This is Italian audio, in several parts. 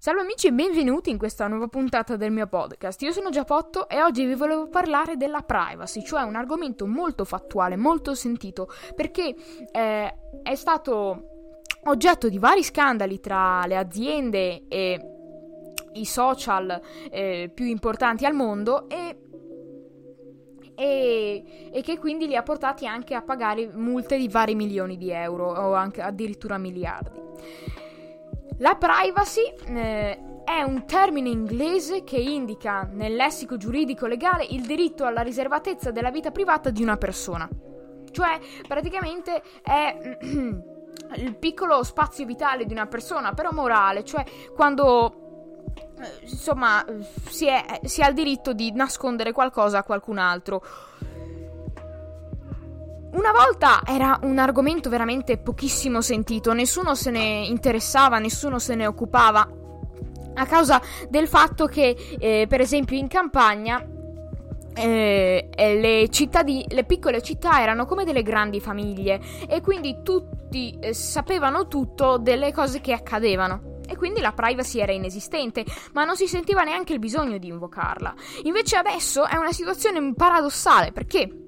Salve amici e benvenuti in questa nuova puntata del mio podcast. Io sono Giapotto e oggi vi volevo parlare della privacy, cioè un argomento molto fattuale, molto sentito, perché eh, è stato oggetto di vari scandali tra le aziende e i social eh, più importanti al mondo e e, e, che quindi li ha portati anche a pagare multe di vari milioni di euro o addirittura miliardi. La privacy eh, è un termine inglese che indica nel lessico giuridico legale il diritto alla riservatezza della vita privata di una persona. Cioè, praticamente è il piccolo spazio vitale di una persona, però morale, cioè quando eh, insomma si, è, si ha il diritto di nascondere qualcosa a qualcun altro una volta era un argomento veramente pochissimo sentito, nessuno se ne interessava, nessuno se ne occupava, a causa del fatto che, eh, per esempio, in campagna eh, le, cittadi- le piccole città erano come delle grandi famiglie e quindi tutti eh, sapevano tutto delle cose che accadevano. E quindi la privacy era inesistente, ma non si sentiva neanche il bisogno di invocarla. Invece adesso è una situazione paradossale perché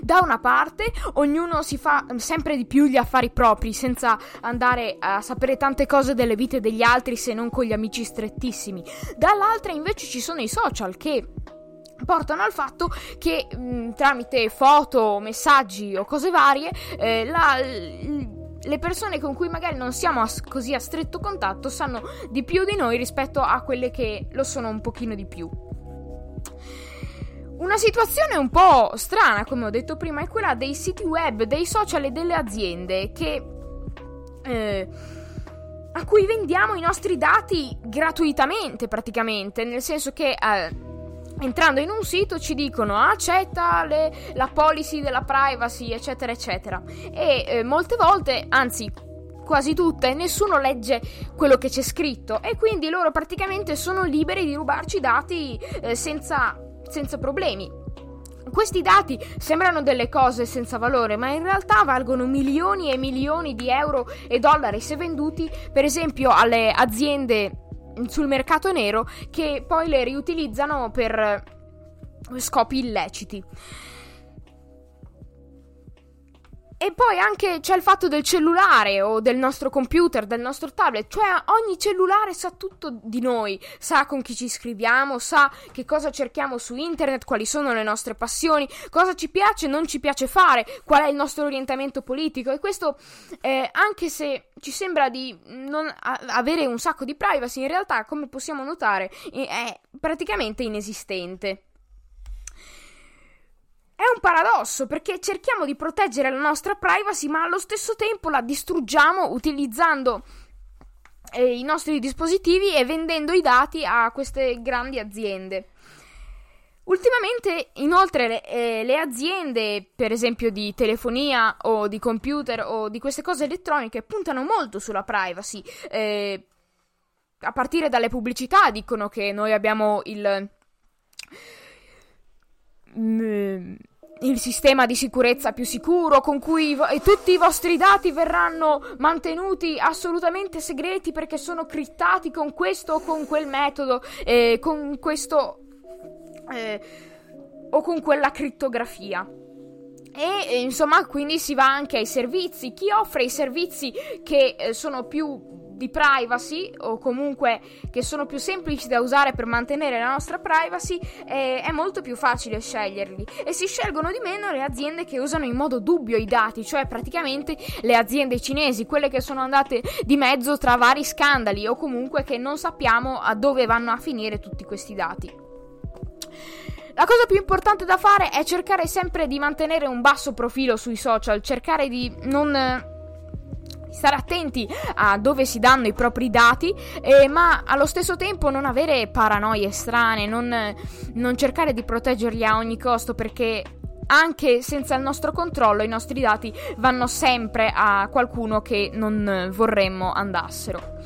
da una parte, ognuno si fa sempre di più gli affari propri, senza andare a sapere tante cose delle vite degli altri se non con gli amici strettissimi. Dall'altra, invece, ci sono i social che portano al fatto che mh, tramite foto, messaggi o cose varie, eh, la, le persone con cui magari non siamo a, così a stretto contatto sanno di più di noi rispetto a quelle che lo sono un pochino di più. Una situazione un po' strana, come ho detto prima, è quella dei siti web, dei social e delle aziende che... Eh, a cui vendiamo i nostri dati gratuitamente praticamente, nel senso che eh, entrando in un sito ci dicono accetta le, la policy della privacy, eccetera, eccetera. E eh, molte volte, anzi quasi tutte, nessuno legge quello che c'è scritto e quindi loro praticamente sono liberi di rubarci dati eh, senza senza problemi. Questi dati sembrano delle cose senza valore, ma in realtà valgono milioni e milioni di euro e dollari se venduti, per esempio, alle aziende sul mercato nero che poi le riutilizzano per scopi illeciti. E poi anche c'è il fatto del cellulare o del nostro computer, del nostro tablet, cioè ogni cellulare sa tutto di noi, sa con chi ci scriviamo, sa che cosa cerchiamo su internet, quali sono le nostre passioni, cosa ci piace e non ci piace fare, qual è il nostro orientamento politico e questo eh, anche se ci sembra di non avere un sacco di privacy, in realtà come possiamo notare è praticamente inesistente. È un paradosso perché cerchiamo di proteggere la nostra privacy, ma allo stesso tempo la distruggiamo utilizzando eh, i nostri dispositivi e vendendo i dati a queste grandi aziende. Ultimamente, inoltre, le, eh, le, aziende, per esempio di telefonia o di computer o di queste cose elettroniche, puntano molto sulla privacy. Eh, a partire dalle pubblicità dicono che noi abbiamo il Mm, il sistema di sicurezza più sicuro con cui vo- tutti i vostri dati verranno mantenuti assolutamente segreti perché sono crittati con questo o con quel metodo, eh, con questo eh, o con quella crittografia. E insomma, quindi si va anche ai servizi. Chi offre i servizi che eh, sono più di privacy o comunque che sono più semplici da usare per mantenere la nostra privacy eh, è molto più facile sceglierli e si scelgono di meno le aziende che usano in modo dubbio i dati, cioè praticamente le aziende cinesi, quelle che sono andate di mezzo tra vari scandali o comunque che non sappiamo a dove vanno a finire tutti questi dati. La cosa più importante da fare è cercare sempre di mantenere un basso profilo sui social, cercare di non stare attenti a dove si danno i propri dati, eh, ma allo stesso tempo non avere paranoie strane, non, non cercare di proteggerli a ogni costo perché anche senza il nostro controllo i nostri dati vanno sempre a qualcuno che non vorremmo andassero.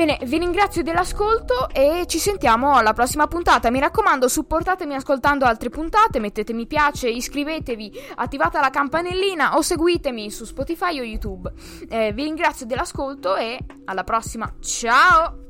Bene, vi ringrazio dell'ascolto e ci sentiamo alla prossima puntata. Mi raccomando, supportatemi ascoltando altre puntate, mettete mi piace, iscrivetevi, attivate la campanellina o seguitemi su Spotify o YouTube. Eh, vi ringrazio dell'ascolto e alla prossima. Ciao!